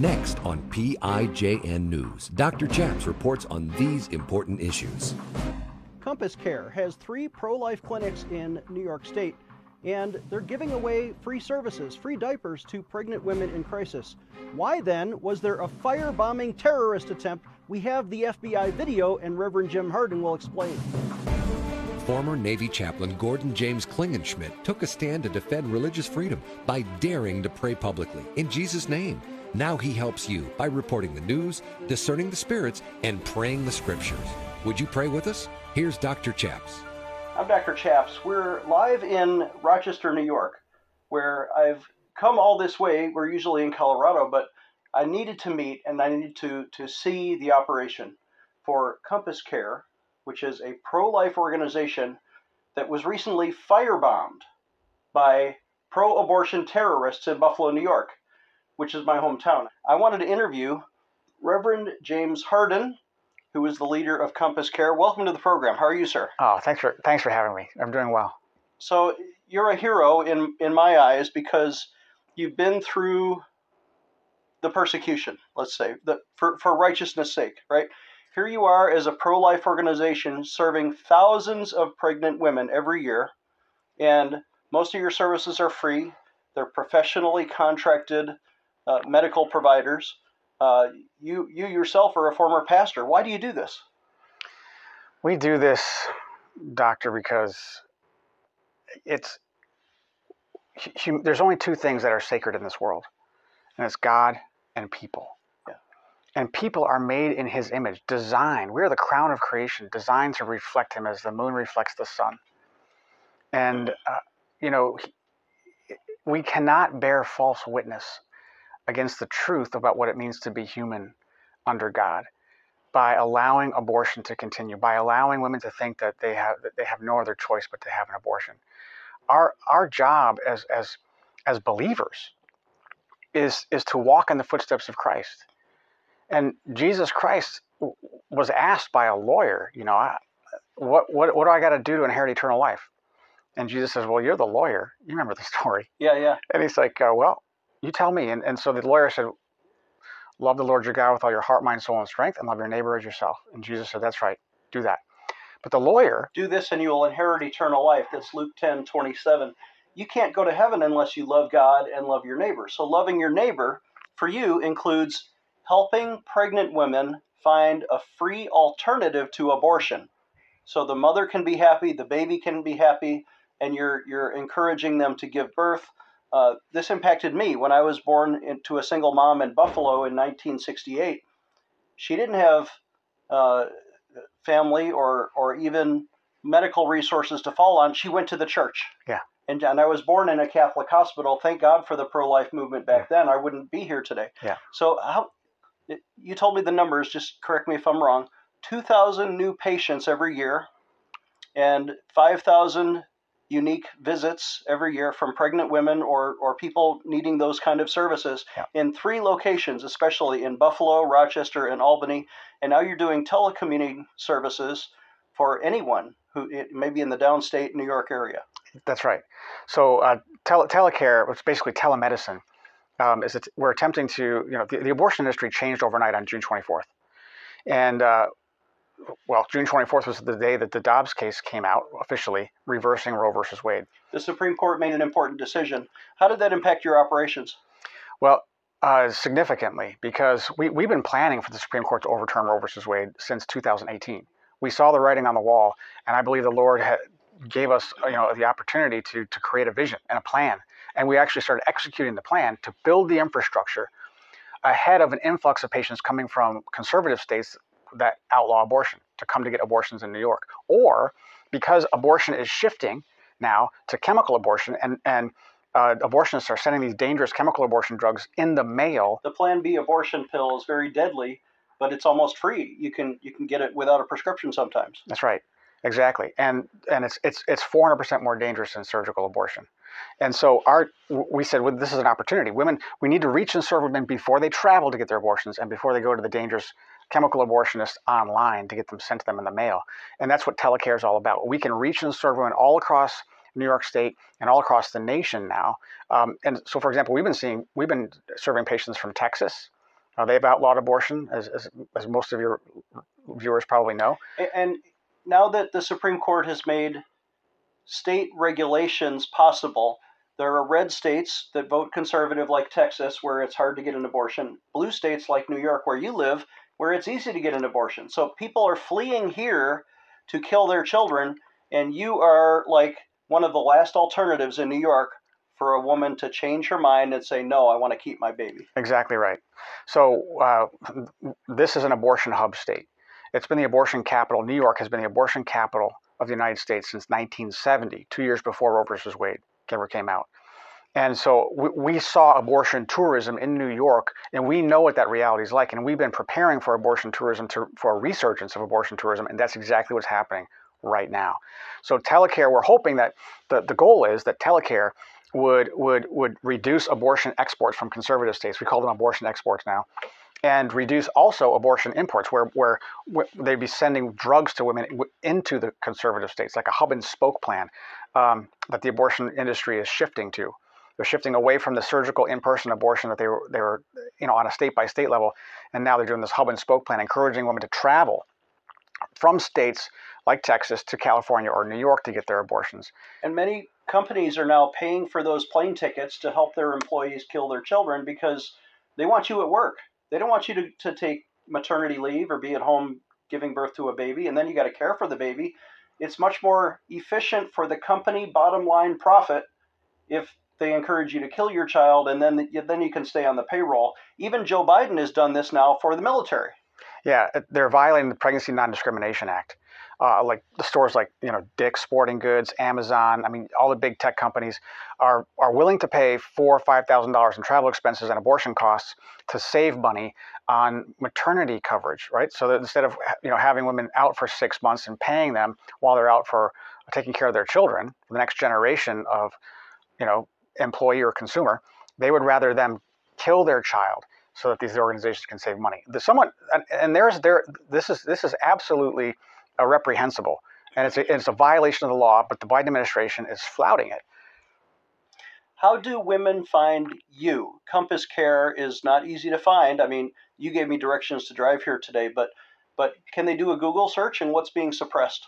Next on PIJN News, Dr. Chaps reports on these important issues. Compass Care has three pro life clinics in New York State, and they're giving away free services, free diapers to pregnant women in crisis. Why then was there a firebombing terrorist attempt? We have the FBI video, and Reverend Jim Harden will explain. Former Navy chaplain Gordon James Klingenschmitt took a stand to defend religious freedom by daring to pray publicly in Jesus' name. Now he helps you by reporting the news, discerning the spirits, and praying the scriptures. Would you pray with us? Here's Dr. Chaps. I'm Dr. Chaps. We're live in Rochester, New York, where I've come all this way. We're usually in Colorado, but I needed to meet and I needed to, to see the operation for Compass Care, which is a pro life organization that was recently firebombed by pro abortion terrorists in Buffalo, New York, which is my hometown. I wanted to interview Reverend James Harden, who is the leader of Compass Care. Welcome to the program. How are you, sir? Oh, thanks for thanks for having me. I'm doing well. So you're a hero in in my eyes because you've been through the persecution. Let's say the for for righteousness' sake, right? Here you are as a pro life organization serving thousands of pregnant women every year, and most of your services are free. They're professionally contracted uh, medical providers. Uh, you, you yourself are a former pastor. Why do you do this? We do this, doctor, because it's hum, there's only two things that are sacred in this world, and it's God and people. And people are made in his image, designed. We are the crown of creation, designed to reflect him as the moon reflects the sun. And, uh, you know, we cannot bear false witness against the truth about what it means to be human under God by allowing abortion to continue, by allowing women to think that they have that they have no other choice but to have an abortion. Our our job as as as believers is is to walk in the footsteps of Christ and Jesus Christ was asked by a lawyer, you know, what, what, what do I got to do to inherit eternal life? And Jesus says, well, you're the lawyer. You remember the story. Yeah, yeah. And he's like, uh, well, you tell me. And, and so the lawyer said, love the Lord your God with all your heart, mind, soul, and strength, and love your neighbor as yourself. And Jesus said, that's right. Do that. But the lawyer. Do this and you will inherit eternal life. That's Luke 10, 27. You can't go to heaven unless you love God and love your neighbor. So loving your neighbor for you includes helping pregnant women find a free alternative to abortion. So the mother can be happy, the baby can be happy, and you're, you're encouraging them to give birth. Uh, this impacted me when I was born into a single mom in Buffalo in 1968. She didn't have uh, family or, or even medical resources to fall on. She went to the church. Yeah. And, and I was born in a Catholic hospital. Thank God for the pro life movement back yeah. then. I wouldn't be here today. Yeah. So how you told me the numbers, just correct me if I'm wrong 2,000 new patients every year and 5,000 unique visits every year from pregnant women or, or people needing those kind of services yeah. in three locations, especially in Buffalo, Rochester, and Albany. And now you're doing telecommuting services for anyone who may be in the downstate New York area. That's right. So uh, tele- telecare, which is basically telemedicine, um, is we're attempting to, you know, the, the, abortion industry changed overnight on June 24th. And, uh, well, June 24th was the day that the Dobbs case came out officially, reversing Roe versus Wade. The Supreme Court made an important decision. How did that impact your operations? Well, uh, significantly, because we, we've been planning for the Supreme Court to overturn Roe versus Wade since 2018. We saw the writing on the wall, and I believe the Lord had, gave us, you know, the opportunity to, to create a vision and a plan and we actually started executing the plan to build the infrastructure ahead of an influx of patients coming from conservative states that outlaw abortion to come to get abortions in New York. Or because abortion is shifting now to chemical abortion and, and uh, abortionists are sending these dangerous chemical abortion drugs in the mail. The Plan B abortion pill is very deadly, but it's almost free. You can you can get it without a prescription sometimes. That's right, exactly, and and it's it's it's 400% more dangerous than surgical abortion. And so our we said well, this is an opportunity. Women, we need to reach and serve women before they travel to get their abortions and before they go to the dangerous chemical abortionists online to get them sent to them in the mail. And that's what telecare is all about. We can reach and serve women all across New York State and all across the nation now. Um, and so, for example, we've been seeing we've been serving patients from Texas, Uh, they've outlawed abortion, as, as, as most of your viewers probably know. And now that the Supreme Court has made state regulations possible, there are red states that vote conservative, like Texas, where it's hard to get an abortion, blue states like New York, where you live, where it's easy to get an abortion. So people are fleeing here to kill their children, and you are like one of the last alternatives in New York for a woman to change her mind and say, No, I want to keep my baby. Exactly right. So, uh, this is an abortion hub state. It's been the abortion capital. New York has been the abortion capital of the United States since 1970, two years before Roe versus Wade ever came out. And so we, we, saw abortion tourism in New York, and we know what that reality is like. And we've been preparing for abortion tourism to, for a resurgence of abortion tourism, and that's exactly what's happening right now. So telecare, we're hoping that the, the goal is that telecare would would would reduce abortion exports from conservative states. We call them abortion exports now, and reduce also abortion imports, where where, where they'd be sending drugs to women into the conservative states, like a hub and spoke plan um, that the abortion industry is shifting to. They're shifting away from the surgical in-person abortion that they were they were you know on a state by state level, and now they're doing this hub and spoke plan, encouraging women to travel from states like Texas to California or New York to get their abortions. And many companies are now paying for those plane tickets to help their employees kill their children because they want you at work. They don't want you to, to take maternity leave or be at home giving birth to a baby and then you got to care for the baby. It's much more efficient for the company bottom line profit if they encourage you to kill your child, and then then you can stay on the payroll. Even Joe Biden has done this now for the military. Yeah, they're violating the Pregnancy Non-Discrimination Act. Uh, like the stores like you know Dick's Sporting Goods, Amazon. I mean, all the big tech companies are are willing to pay four or five thousand dollars in travel expenses and abortion costs to save money on maternity coverage, right? So that instead of you know having women out for six months and paying them while they're out for taking care of their children, the next generation of you know employee or consumer, they would rather them kill their child so that these organizations can save money. There's someone, and there's there. This is this is absolutely reprehensible, and it's a, it's a violation of the law. But the Biden administration is flouting it. How do women find you? Compass Care is not easy to find. I mean, you gave me directions to drive here today, but but can they do a Google search and what's being suppressed?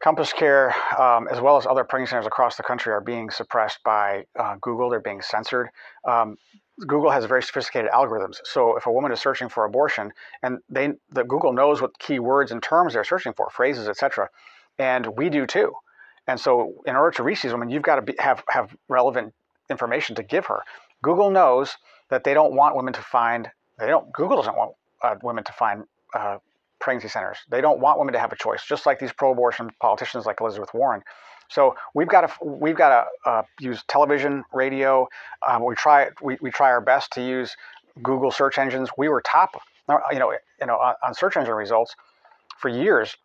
Compass Care, um, as well as other pregnancy centers across the country, are being suppressed by uh, Google. They're being censored. Um, Google has very sophisticated algorithms. So if a woman is searching for abortion, and they, the Google knows what keywords and terms they're searching for, phrases, etc., and we do too. And so in order to reach these women, you've got to be, have have relevant information to give her. Google knows that they don't want women to find. They don't. Google doesn't want uh, women to find uh, pregnancy centers. They don't want women to have a choice, just like these pro-abortion politicians like Elizabeth Warren. So we've got to we've got to uh, use television, radio. Um, we try we, we try our best to use Google search engines. We were top, you know, you know, on, on search engine results for years,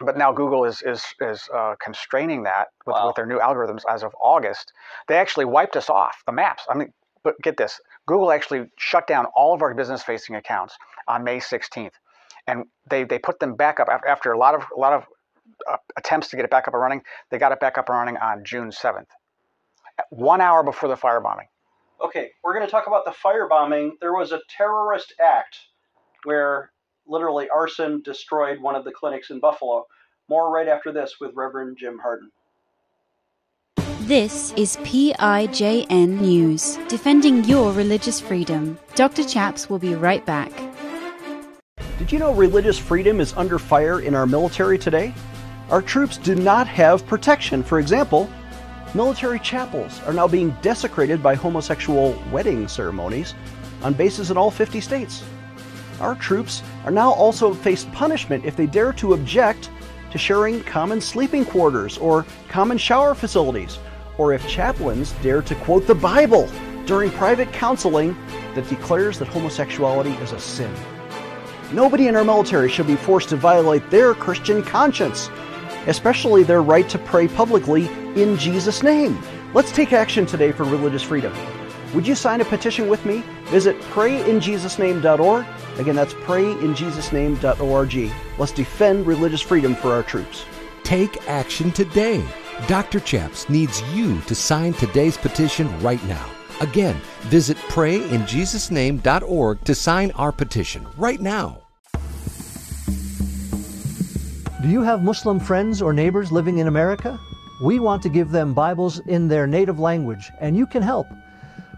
but now Google is is is uh, constraining that with, wow. with their new algorithms as of August. They actually wiped us off the maps. I mean, but get this: Google actually shut down all of our business-facing accounts on May 16th and they, they put them back up after a lot of a lot of uh, attempts to get it back up and running. They got it back up and running on June 7th, one hour before the firebombing. Okay, we're going to talk about the firebombing. There was a terrorist act where literally arson destroyed one of the clinics in Buffalo. More right after this with Reverend Jim Harden. This is PIJN News, defending your religious freedom. Dr. Chaps will be right back. Did you know religious freedom is under fire in our military today? Our troops do not have protection. For example, military chapels are now being desecrated by homosexual wedding ceremonies on bases in all 50 states. Our troops are now also faced punishment if they dare to object to sharing common sleeping quarters or common shower facilities, or if chaplains dare to quote the Bible during private counseling that declares that homosexuality is a sin. Nobody in our military should be forced to violate their Christian conscience, especially their right to pray publicly in Jesus' name. Let's take action today for religious freedom. Would you sign a petition with me? Visit prayinjesusname.org. Again, that's prayinjesusname.org. Let's defend religious freedom for our troops. Take action today. Dr. Chaps needs you to sign today's petition right now. Again, visit prayinjesusname.org to sign our petition right now. Do you have Muslim friends or neighbors living in America? We want to give them Bibles in their native language, and you can help.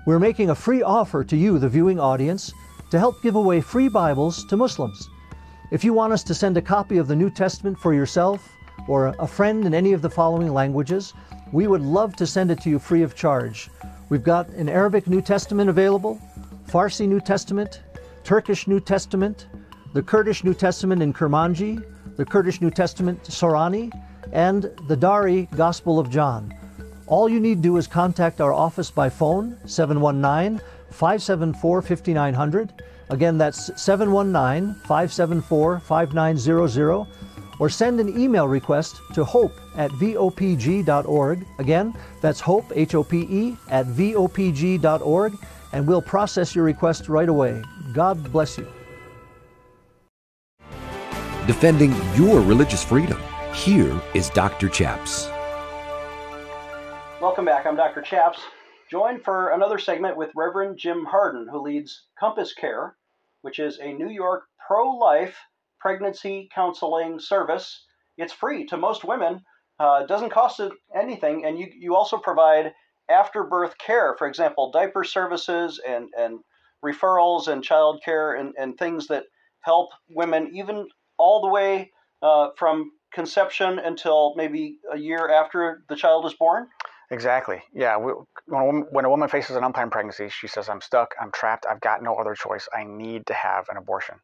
We're making a free offer to you, the viewing audience, to help give away free Bibles to Muslims. If you want us to send a copy of the New Testament for yourself or a friend in any of the following languages, we would love to send it to you free of charge. We've got an Arabic New Testament available, Farsi New Testament, Turkish New Testament, the Kurdish New Testament in Kurmanji, the Kurdish New Testament Sorani, and the Dari Gospel of John. All you need to do is contact our office by phone, 719 574 5900. Again, that's 719 574 5900. Or send an email request to hope at vopg.org. Again, that's hope, H O P E, at vopg.org, and we'll process your request right away. God bless you. Defending your religious freedom. Here is Dr. Chaps. Welcome back. I'm Dr. Chaps, joined for another segment with Reverend Jim Harden, who leads Compass Care, which is a New York pro life pregnancy counseling service. It's free to most women, uh, doesn't cost anything, and you, you also provide after birth care, for example, diaper services and, and referrals and child care and, and things that help women even all the way uh, from conception until maybe a year after the child is born? Exactly. Yeah. When, a woman, when a woman faces an unplanned pregnancy, she says, I'm stuck, I'm trapped, I've got no other choice. I need to have an abortion.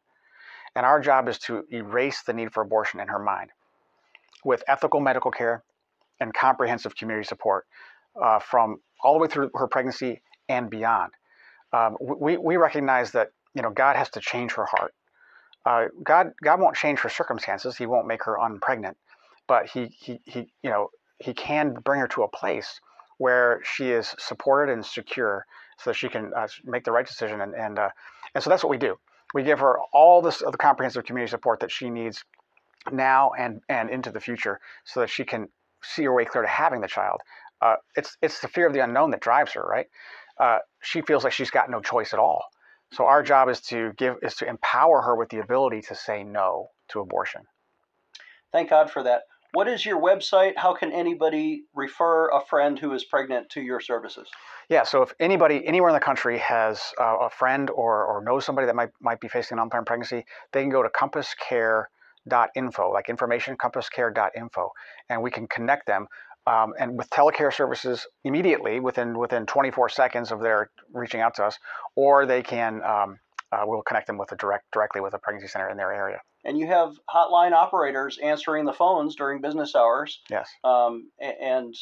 And our job is to erase the need for abortion in her mind with ethical medical care and comprehensive community support uh, from all the way through her pregnancy and beyond. Um, we, we recognize that you know God has to change her heart. Uh, God God won't change her circumstances. He won't make her unpregnant, but he he he you know he can bring her to a place where she is supported and secure, so that she can uh, make the right decision. And and uh, and so that's what we do. We give her all this the comprehensive community support that she needs now and and into the future, so that she can see her way clear to having the child. Uh, it's it's the fear of the unknown that drives her, right? Uh, she feels like she's got no choice at all. So our job is to give is to empower her with the ability to say no to abortion. Thank God for that. What is your website? How can anybody refer a friend who is pregnant to your services? Yeah, so if anybody anywhere in the country has uh, a friend or, or knows somebody that might might be facing an unplanned pregnancy, they can go to compasscare.info, like information compasscare.info, and we can connect them um, and with telecare services immediately within within 24 seconds of their reaching out to us, or they can um, uh, we'll connect them with a direct directly with a pregnancy center in their area. And you have hotline operators answering the phones during business hours. Yes. Um, and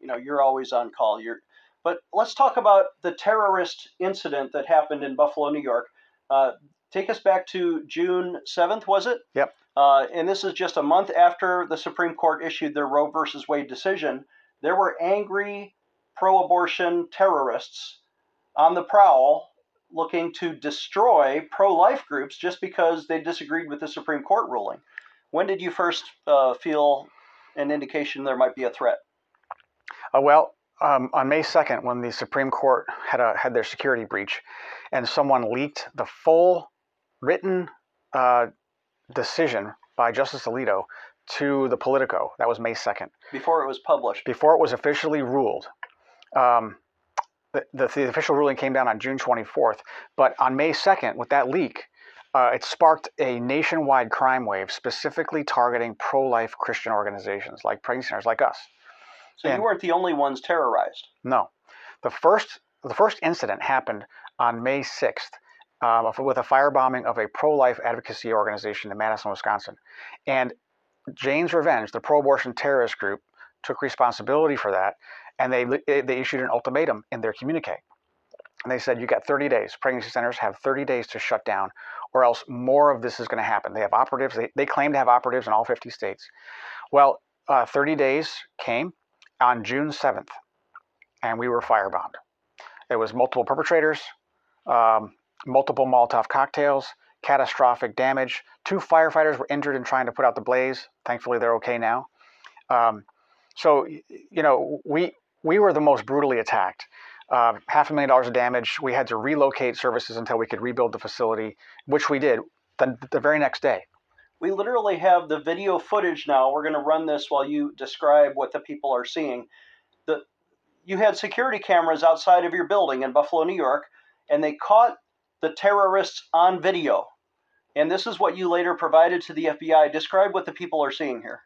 you know you're always on call. You're, but let's talk about the terrorist incident that happened in Buffalo, New York. Uh, take us back to June 7th, was it? Yep. Uh, and this is just a month after the Supreme Court issued their Roe versus Wade decision. There were angry pro abortion terrorists on the prowl looking to destroy pro life groups just because they disagreed with the Supreme Court ruling. When did you first uh, feel an indication there might be a threat? Uh, well, um, on May 2nd, when the Supreme Court had, a, had their security breach and someone leaked the full written uh, decision by Justice Alito to the Politico. That was May 2nd. Before it was published. Before it was officially ruled. Um, the, the, the, official ruling came down on June 24th, but on May 2nd, with that leak, uh, it sparked a nationwide crime wave specifically targeting pro life Christian organizations like pregnancy centers like us. So and you weren't the only ones terrorized? No. The first, the first incident happened on May 6th um, with a firebombing of a pro-life advocacy organization in Madison, Wisconsin. And Jane's Revenge, the pro-abortion terrorist group, took responsibility for that, and they they issued an ultimatum in their communique. And they said, "You got 30 days. Pregnancy centers have 30 days to shut down, or else more of this is going to happen." They have operatives. They, they claim to have operatives in all 50 states. Well, uh, 30 days came on June 7th, and we were firebombed. There was multiple perpetrators. Um, multiple Molotov cocktails, catastrophic damage. Two firefighters were injured in trying to put out the blaze. Thankfully, they're okay now. Um, so, you know, we we were the most brutally attacked. uh, half a million dollars of damage. We had to relocate services until we could rebuild the facility, which we did the, the very next day. We literally have the video footage now. We're going to run this while you describe what the people are seeing. The, you had security cameras outside of your building in Buffalo, New York, and they caught the terrorists on video. And this is what you later provided to the FBI. Describe what the people are seeing here.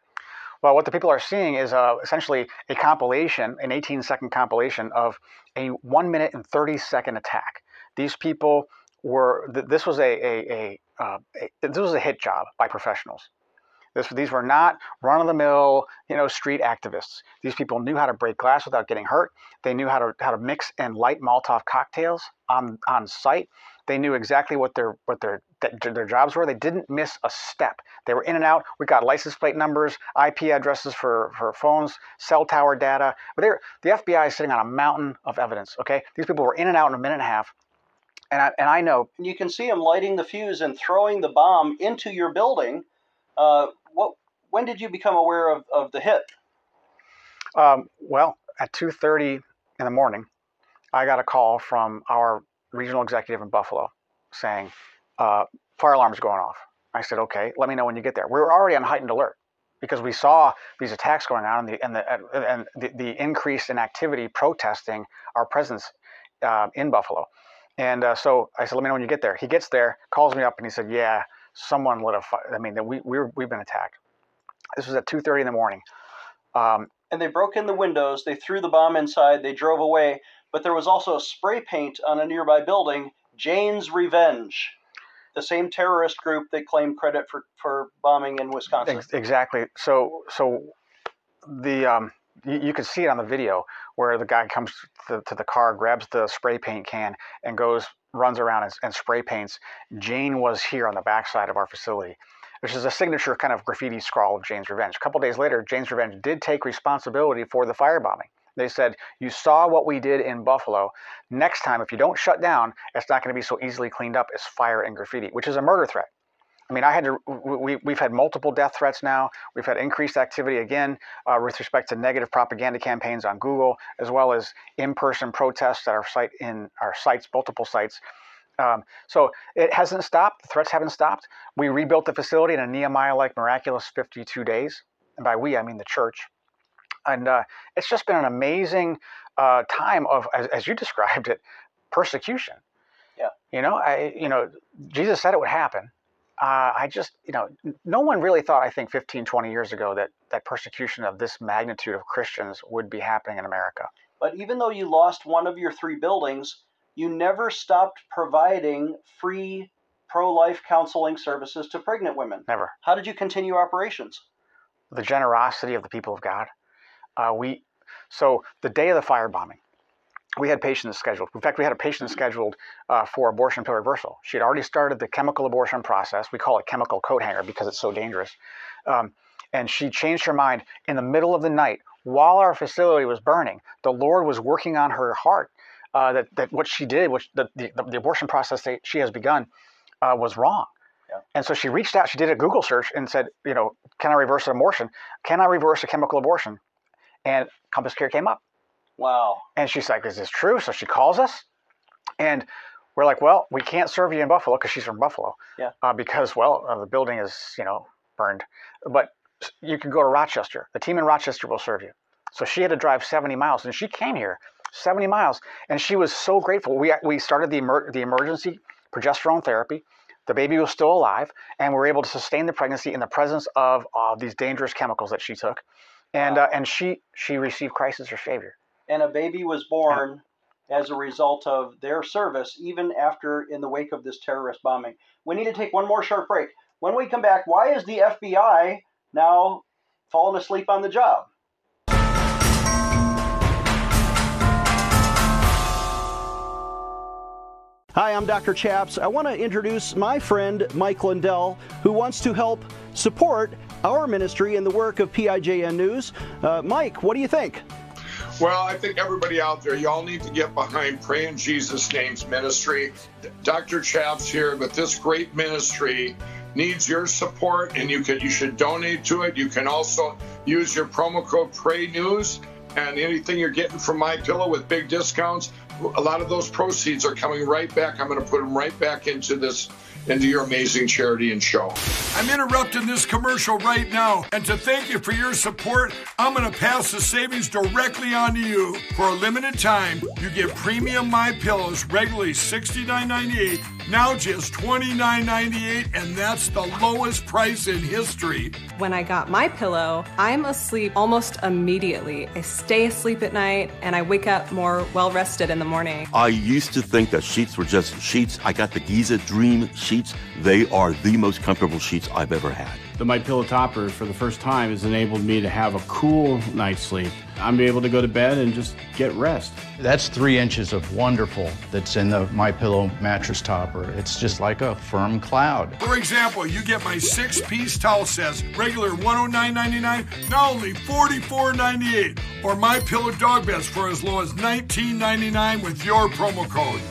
Well, what the people are seeing is uh, essentially a compilation, an 18 second compilation of a one minute and 30 second attack. These people were, this was a, a, a, uh, a this was a hit job by professionals. This, these were not run-of-the-mill, you know, street activists. These people knew how to break glass without getting hurt. They knew how to how to mix and light Molotov cocktails on on site. They knew exactly what their what their their jobs were. They didn't miss a step. They were in and out. We got license plate numbers, IP addresses for, for phones, cell tower data. But they're, the FBI is sitting on a mountain of evidence. Okay, these people were in and out in a minute and a half. And I, and I know you can see them lighting the fuse and throwing the bomb into your building. Uh, what? When did you become aware of, of the hit? Um, well, at 2:30 in the morning, I got a call from our regional executive in Buffalo saying, uh, fire alarm's going off. I said, okay, let me know when you get there. We were already on heightened alert because we saw these attacks going on and the, and the, and the, the increase in activity protesting our presence uh, in Buffalo. And uh, so I said, let me know when you get there. He gets there, calls me up, and he said, yeah, someone lit a fire. I mean, we, we were, we've been attacked. This was at 2.30 in the morning. Um, and they broke in the windows. They threw the bomb inside. They drove away. But there was also spray paint on a nearby building, Jane's Revenge the same terrorist group that claimed credit for, for bombing in Wisconsin. Exactly. So so the um, you, you can see it on the video where the guy comes to, to, the car, grabs the spray paint can, and goes runs around and, and spray paints. Jane was here on the backside of our facility which is a signature kind of graffiti scrawl of Jane's Revenge. A couple days later, Jane's Revenge did take responsibility for the firebombing. They said, You saw what we did in Buffalo. Next time, if you don't shut down, it's not going to be so easily cleaned up as fire and graffiti, which is a murder threat. I mean, I had to. We, we've had multiple death threats now. We've had increased activity again uh, with respect to negative propaganda campaigns on Google, as well as in-person protests at our site in our sites, multiple sites. Um, so it hasn't stopped. The threats haven't stopped. We rebuilt the facility in a Nehemiah-like miraculous 52 days, and by we I mean the church and uh, it's just been an amazing uh, time of, as, as, you described it, persecution. Yeah. You know, I, you know, Jesus said it would happen. Uh, I just, you know, no one really thought, I think 15, 20 years ago that, that persecution of this magnitude of Christians would be happening in America. But even though you lost one of your three buildings, you never stopped providing free pro life counseling services to pregnant women. Never. How did you continue operations? The generosity of the people of God. Uh, we so the day of the firebombing, we had patients scheduled. In fact, we had a patient scheduled uh, for abortion pill reversal. She had already started the chemical abortion process. We call it chemical coat hanger because it's so dangerous. Um, and she changed her mind in the middle of the night while our facility was burning. The Lord was working on her heart uh, that, that what she did, which the, the, the abortion process that she has begun, uh, was wrong. Yeah. And so she reached out, she did a Google search and said, you know, can I reverse an abortion? Can I reverse a chemical abortion? And Compass Care came up. Wow. And she's like, Is this true? So she calls us, and we're like, Well, we can't serve you in Buffalo because she's from Buffalo. Yeah. Uh, because, well, uh, the building is, you know, burned. But you can go to Rochester. The team in Rochester will serve you. So she had to drive 70 miles, and she came here 70 miles, and she was so grateful. We, we started the, emer- the emergency progesterone therapy. The baby was still alive, and we were able to sustain the pregnancy in the presence of uh, these dangerous chemicals that she took and uh, and she she received Christ as her savior. And a baby was born yeah. as a result of their service, even after in the wake of this terrorist bombing. We need to take one more short break. When we come back, why is the FBI now falling asleep on the job? Hi, I'm Dr. Chaps. I want to introduce my friend Mike Lindell, who wants to help support our ministry and the work of PIJN News. Uh, Mike, what do you think? Well, I think everybody out there, y'all need to get behind Pray in Jesus' Name's ministry. Dr. Chaps here, but this great ministry needs your support, and you can you should donate to it. You can also use your promo code Pray News, and anything you're getting from My Pillow with big discounts, a lot of those proceeds are coming right back. I'm going to put them right back into this into your amazing charity and show. I'm interrupting this commercial right now, and to thank you for your support, I'm going to pass the savings directly on to you. For a limited time, you get premium My Pillows regularly $69.98, now just $29.98, and that's the lowest price in history. When I got my pillow, I'm asleep almost immediately. I stay asleep at night and I wake up more well rested in the morning. I used to think that sheets were just sheets. I got the Giza Dream sheets. They are the most comfortable sheets I've ever had. The My Pillow Topper for the first time has enabled me to have a cool night's sleep. I'm able to go to bed and just get rest. That's three inches of wonderful that's in the My Pillow mattress topper. It's just like a firm cloud. For example, you get my six-piece towel sets, regular $109.99, now only $44.98, or My Pillow dog beds for as low as $19.99 with your promo code.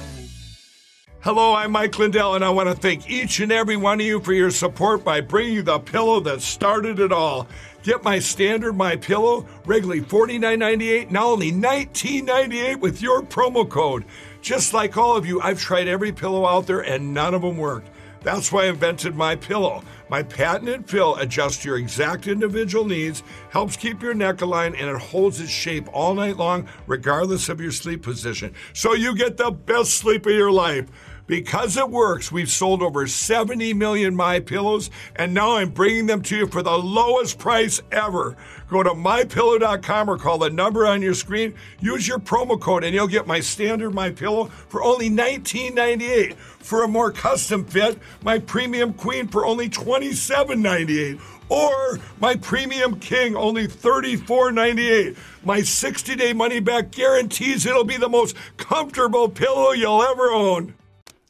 Hello, I'm Mike Lindell, and I want to thank each and every one of you for your support by bringing you the pillow that started it all. Get my standard My Pillow, regularly $49.98, now only $19.98 with your promo code. Just like all of you, I've tried every pillow out there and none of them worked. That's why I invented My Pillow. My patented fill adjusts your exact individual needs, helps keep your neck aligned, and it holds its shape all night long, regardless of your sleep position. So you get the best sleep of your life. Because it works, we've sold over 70 million My Pillows, and now I'm bringing them to you for the lowest price ever. Go to mypillow.com or call the number on your screen. Use your promo code, and you'll get my standard My Pillow for only $19.98. For a more custom fit, my premium queen for only $27.98 or my premium king only $34.98 my 60-day money back guarantees it'll be the most comfortable pillow you'll ever own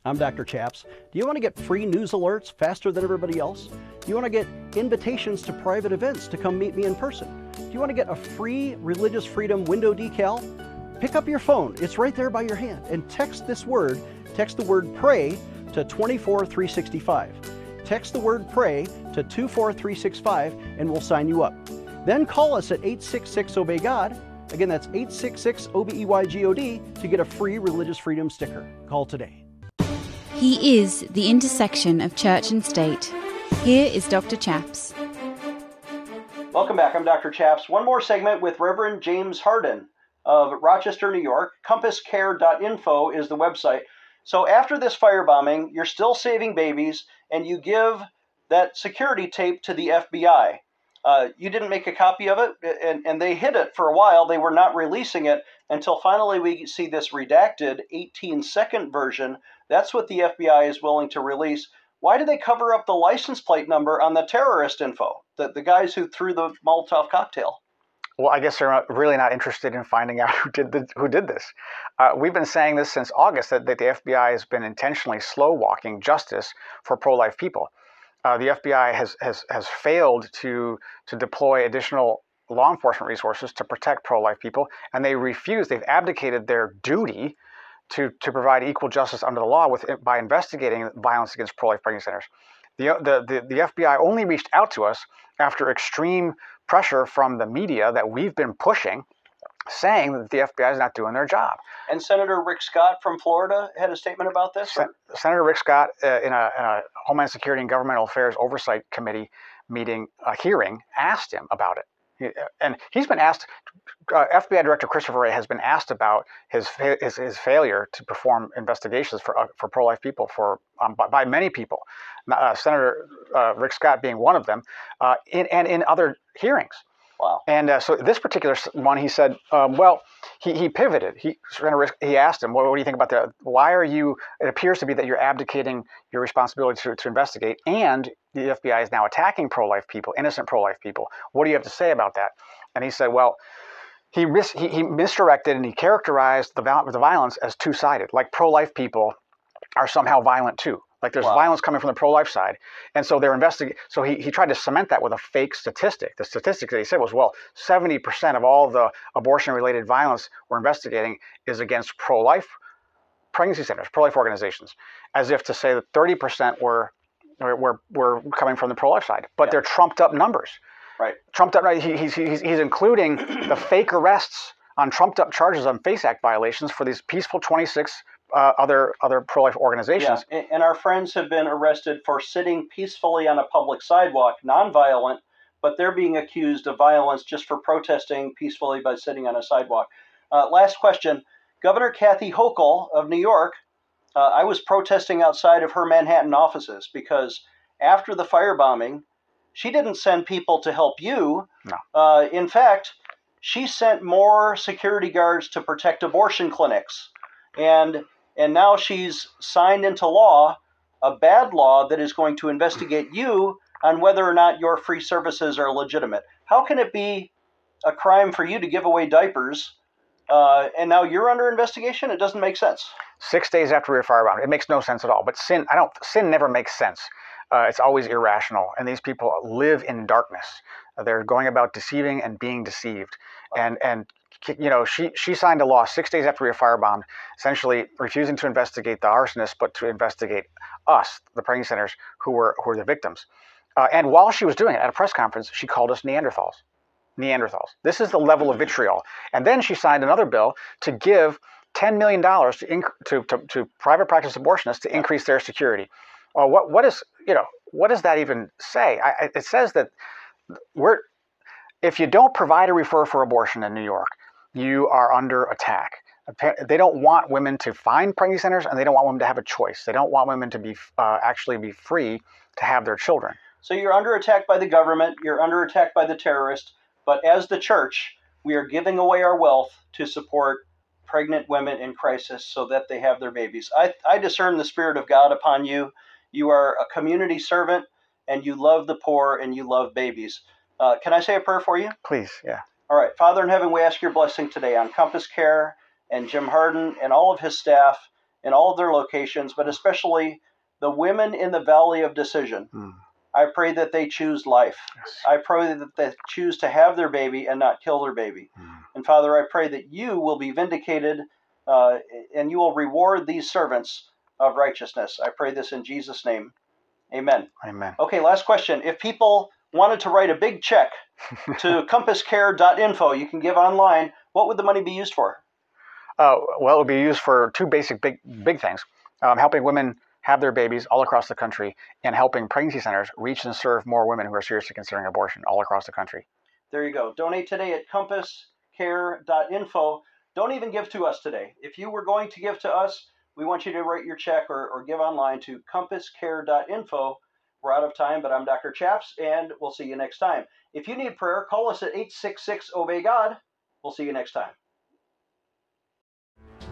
I'm Dr. Chaps. Do you want to get free news alerts faster than everybody else? Do you want to get invitations to private events to come meet me in person? Do you want to get a free Religious Freedom window decal? Pick up your phone, it's right there by your hand, and text this word, text the word pray to 24365. Text the word pray to 24365 and we'll sign you up. Then call us at 866 Obey God. Again, that's 866 O B E Y G O D to get a free Religious Freedom sticker. Call today. He is the intersection of church and state. Here is Dr. Chaps. Welcome back. I'm Dr. Chaps. One more segment with Reverend James Harden of Rochester, New York. CompassCare.info is the website. So after this firebombing, you're still saving babies, and you give that security tape to the FBI. Uh, you didn't make a copy of it, and, and they hid it for a while. They were not releasing it until finally we see this redacted 18 second version. That's what the FBI is willing to release. Why do they cover up the license plate number on the terrorist info? The, the guys who threw the Molotov cocktail? Well, I guess they're not, really not interested in finding out who did the, who did this. Uh, we've been saying this since August that, that the FBI has been intentionally slow walking justice for pro life people uh, the FBI has, has, has failed to, to deploy additional law enforcement resources to protect pro life people, and they refuse, they've abdicated their duty to, to provide equal justice under the law with, by investigating violence against pro life pregnancy centers. The, the, the, the FBI only reached out to us after extreme pressure from the media that we've been pushing saying that the FBI is not doing their job. And Senator Rick Scott from Florida had a statement about this? Sen- Senator Rick Scott, uh, in, a, in, a, Homeland Security and Governmental Affairs Oversight Committee meeting, a hearing, asked him about it. And he's been asked, uh, FBI Director Christopher Wray has been asked about his, his, his failure to perform investigations for, uh, for pro life people for, um, by, by, many people, uh, Senator uh, Rick Scott being one of them, uh, in, and in other hearings. Wow. And uh, so this particular one, he said, um, well, he, he pivoted. He he asked him, well, what do you think about that? Why are you? It appears to be that you're abdicating your responsibility to, to investigate, and the FBI is now attacking pro-life people, innocent pro-life people. What do you have to say about that? And he said, well. He, mis- he, he misdirected and he characterized the, the violence as two-sided, like pro-life people are somehow violent too. Like there's wow. violence coming from the pro-life side, and so they're investigating. So he, he tried to cement that with a fake statistic. The statistic that he said was, well, 70% of all the abortion-related violence we're investigating is against pro-life pregnancy centers, pro-life organizations, as if to say that 30% were were, were coming from the pro-life side. But yeah. they're trumped up numbers. Right. Trumped up. Right. He, he's, he's, he's including the fake arrests on trumped up charges on FACE Act violations for these peaceful 26 uh, other other pro-life organizations. Yeah, and our friends have been arrested for sitting peacefully on a public sidewalk, nonviolent, but they're being accused of violence just for protesting peacefully by sitting on a sidewalk. Uh, last question. Governor Kathy Hochul of New York, uh, I was protesting outside of her Manhattan offices because after the firebombing, she didn't send people to help you. No. Uh, in fact, she sent more security guards to protect abortion clinics. And and now she's signed into law a bad law that is going to investigate you on whether or not your free services are legitimate. How can it be a crime for you to give away diapers uh, and now you're under investigation? It doesn't make sense. Six days after we were firebound, it makes no sense at all. But sin, I don't. Sin never makes sense. Uh, it's always irrational, and these people live in darkness. They're going about deceiving and being deceived, and and you know, she, she signed a law six days after we were firebombed, essentially refusing to investigate the arsonists, but to investigate us, the pregnancy centers, who were, who were the victims. Uh, and while she was doing it at a press conference, she called us Neanderthals. Neanderthals. This is the level of vitriol. And then she signed another bill to give $10 million to, inc- to, to, to, private practice abortionists to increase their security. Well, what, what, is, you know, what does that even say? I, it says that we're, if you don't provide a referral for abortion in New York, you are under attack. They don't want women to find pregnancy centers, and they don't want women to have a choice. They don't want women to be uh, actually be free to have their children. So you're under attack by the government. You're under attack by the terrorist. But as the church, we are giving away our wealth to support pregnant women in crisis so that they have their babies. I, I discern the Spirit of God upon you. You are a community servant, and you love the poor, and you love babies. Uh, can I say a prayer for you? Please, yeah. All right, Father in heaven, we ask your blessing today on Compass Care and Jim Harden and all of his staff in all of their locations, but especially the women in the Valley of Decision. Mm. I pray that they choose life. Yes. I pray that they choose to have their baby and not kill their baby. Mm. And Father, I pray that you will be vindicated uh, and you will reward these servants of righteousness. I pray this in Jesus' name. Amen. Amen. Okay, last question. If people wanted to write a big check to compasscare.info, you can give online, what would the money be used for? Uh, well, it would be used for two basic big big things: um, helping women have their babies all across the country, and helping pregnancy centers reach and serve more women who are seriously considering abortion all across the country. There you go. Donate today at compasscare.info. Don't even give to us today. If you were going to give to us, we want you to write your check or, or give online to compasscare.info we're out of time, but I'm Dr. Chaps, and we'll see you next time. If you need prayer, call us at 866 Obey God. We'll see you next time.